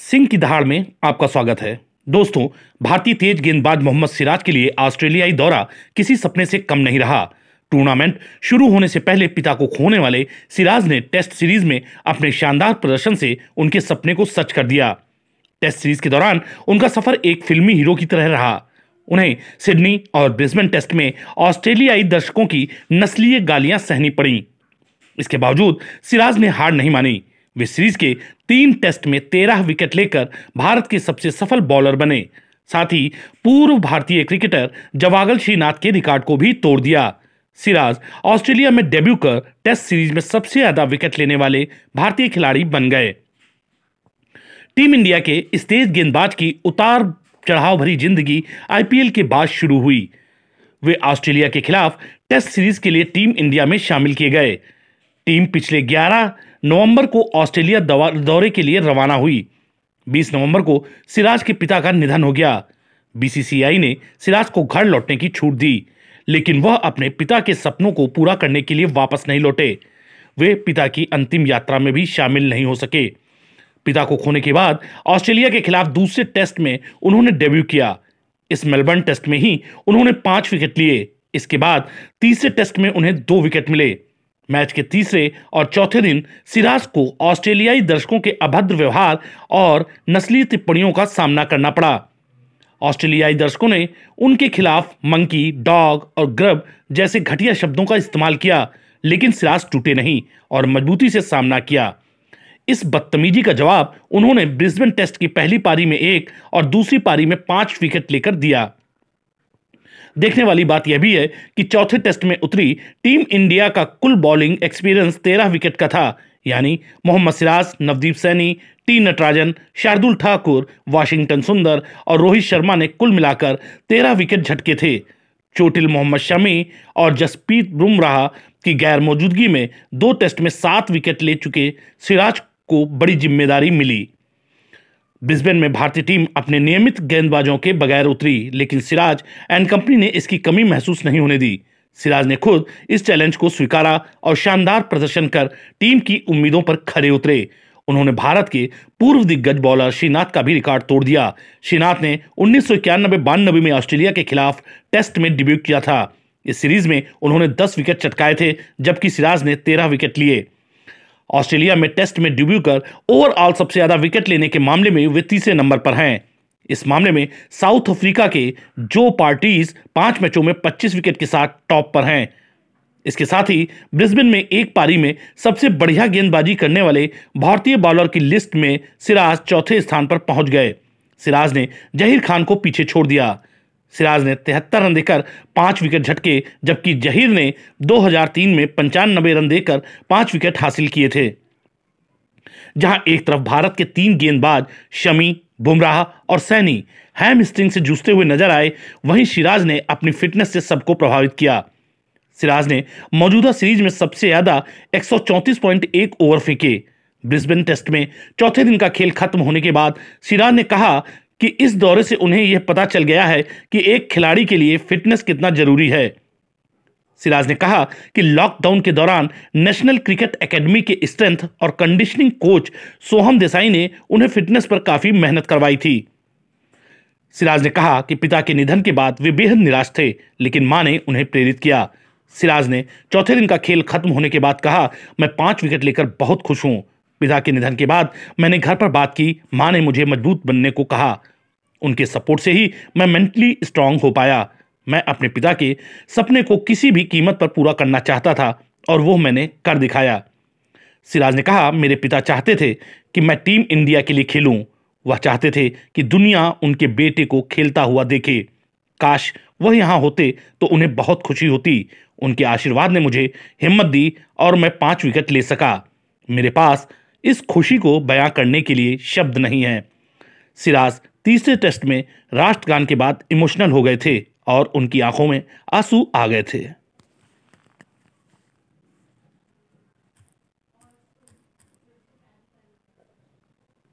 सिंह की दहाड़ में आपका स्वागत है। दोस्तों, भारतीय तेज गेंदबाज मोहम्मद सिराज के लिए ऑस्ट्रेलियाई दौरा किसी सपने से कम नहीं रहा। टूर्नामेंट शुरू होने से पहले पिता को खोने वाले सिराज ने टेस्ट सीरीज़ में अपने शानदार प्रदर्शन से उनके सपने को सच कर दिया। टेस्ट सीरीज़ के दौरान उनका सफ़र एक फिल्मी हीरो की तरह रहा। उन्हें सिडनी और ब्रिस्बेन टेस्ट में ऑस्ट्रेलियाई दर्शकों की नस्लीय गालियाँ सहनी पड़ी। इसके बावजूद सिराज ने हार नहीं मानी। वे सीरीज़ के तीन टेस्ट में तेरह विकेट लेकर भारत के सबसे सफल बॉलर बने। साथ ही पूर्व भारतीय क्रिकेटर जवागल श्रीनाथ के रिकॉर्ड को भी तोड़ दिया। सिराज ऑस्ट्रेलिया में डेब्यू कर टेस्ट सीरीज़ में सबसे ज़्यादा विकेट लेने वाले भारतीय खिलाड़ी बन गए। टीम इंडिया के इस तेज गेंदबाज की उतार चढ़ाव भरी ज़िंदगी आईपीएल के बाद शुरू हुई। वे ऑस्ट्रेलिया के खिलाफ टेस्ट सीरीज़ के लिए टीम इंडिया में शामिल किए गए। टीम पिछले 11 नवंबर को ऑस्ट्रेलिया दौरे के लिए रवाना हुई। 20 नवंबर को सिराज के पिता का निधन हो गया। बीसीसीआई ने सिराज को घर लौटने की छूट दी, लेकिन वह अपने पिता के सपनों को पूरा करने के लिए वापस नहीं लौटे। वे पिता की अंतिम यात्रा में भी शामिल नहीं हो सके। पिता को खोने के बाद ऑस्ट्रेलिया के खिलाफ दूसरे टेस्ट में उन्होंने डेब्यू किया। इस मेलबर्न टेस्ट में ही उन्होंने पाँच विकेट लिए। इसके बाद तीसरे टेस्ट में उन्हें दो विकेट मिले। मैच के तीसरे और चौथे दिन सिराज को ऑस्ट्रेलियाई दर्शकों के अभद्र व्यवहार और नस्ली टिप्पणियों का सामना करना पड़ा। ऑस्ट्रेलियाई दर्शकों ने उनके खिलाफ मंकी, डॉग और ग्रब जैसे घटिया शब्दों का इस्तेमाल किया, लेकिन सिराज टूटे नहीं और मजबूती से सामना किया। इस बदतमीजी का जवाब उन्होंने ब्रिस्बेन टेस्ट की पहली पारी में एक और दूसरी पारी में पाँच विकेट लेकर दिया। देखने वाली बात यह भी है कि चौथे टेस्ट में उतरी टीम इंडिया का कुल बॉलिंग एक्सपीरियंस तेरह विकेट का था, यानी मोहम्मद सिराज, नवदीप सैनी, टी नटराजन, शार्दुल ठाकुर, वाशिंगटन सुंदर और रोहित शर्मा ने कुल मिलाकर तेरह विकेट झटके थे। चोटिल मोहम्मद शमी और जसप्रीत बुमराह की गैर मौजूदगी में दो टेस्ट में सात विकेट ले चुके सिराज को बड़ी ज़िम्मेदारी मिली। ब्रिस्बेन में भारतीय टीम अपने नियमित गेंदबाजों के बगैर उतरी, लेकिन सिराज एंड कंपनी ने इसकी कमी महसूस नहीं होने दी। सिराज ने खुद इस चैलेंज को स्वीकारा और शानदार प्रदर्शन कर टीम की उम्मीदों पर खरे उतरे। उन्होंने भारत के पूर्व दिग्गज बॉलर श्रीनाथ का भी रिकॉर्ड तोड़ दिया। श्रीनाथ ने उन्नीस सौ बानबे में ऑस्ट्रेलिया के खिलाफ टेस्ट में डिब्यू किया था। इस सीरीज़ में उन्होंने 10 विकेट चटकाए थे, जबकि सिराज ने 13 विकेट लिए। ऑस्ट्रेलिया में टेस्ट में डेब्यू कर ओवरऑल सबसे ज़्यादा विकेट लेने के मामले में वे तीसरे नंबर पर हैं। इस मामले में साउथ अफ्रीका के जो पार्टीज़ पाँच मैचों में 25 विकेट के साथ टॉप पर हैं। इसके साथ ही ब्रिस्बेन में एक पारी में सबसे बढ़िया गेंदबाजी करने वाले भारतीय बॉलर की लिस्ट में सिराज चौथे स्थान पर पहुँच गए। सिराज ने जहीर खान को पीछे छोड़ दिया। सिराज ने तिहत्तर रन देकर पाँच विकेट झटके, जबकि जहीर ने 2003 में पंचानबे रन देकर पाँच विकेट हासिल किए थे। जहाँ एक तरफ़ भारत के तीन गेंदबाज शमी, बुमराह और सैनी हैम स्ट्रिंग से जूझते हुए नज़र आए, वहीं सिराज ने अपनी फिटनेस से सबको प्रभावित किया। सिराज ने मौजूदा सीरीज़ में सबसे ज़्यादा एक ओवर फेंके। ब्रिस्बेन टेस्ट में चौथे दिन का खेल खत्म होने के बाद सिराज ने कहा कि इस दौरे से उन्हें यह पता चल गया है कि एक खिलाड़ी के लिए फिटनेस कितना ज़रूरी है। सिराज ने कहा कि लॉकडाउन के दौरान नेशनल क्रिकेट एकेडमी के स्ट्रेंथ और कंडीशनिंग कोच सोहम देसाई ने उन्हें फिटनेस पर काफ़ी मेहनत करवाई थी। सिराज ने कहा कि पिता के निधन के बाद वे बेहद निराश थे, लेकिन माँ ने उन्हें प्रेरित किया। सिराज ने चौथे दिन का खेल खत्म होने के बाद कहा, मैं पाँच विकेट लेकर बहुत खुश हूँ। पिता के निधन के बाद मैंने घर पर बात की। माँ ने मुझे मज़बूत बनने को कहा। उनके सपोर्ट से ही मैं मेंटली स्ट्रांग हो पाया। मैं अपने पिता के सपने को किसी भी कीमत पर पूरा करना चाहता था और वो मैंने कर दिखाया। सिराज ने कहा, मेरे पिता चाहते थे कि मैं टीम इंडिया के लिए खेलूं। वह चाहते थे कि दुनिया उनके बेटे को खेलता हुआ देखे। काश वह यहाँ होते तो उन्हें बहुत खुशी होती। उनके आशीर्वाद ने मुझे हिम्मत दी और मैं पाँच विकेट ले सका। मेरे पास इस खुशी को बयां करने के लिए शब्द नहीं है। सिराज तीसरे टेस्ट में राष्ट्रगान के बाद इमोशनल हो गए थे और उनकी आँखों में आँसू आ गए थे।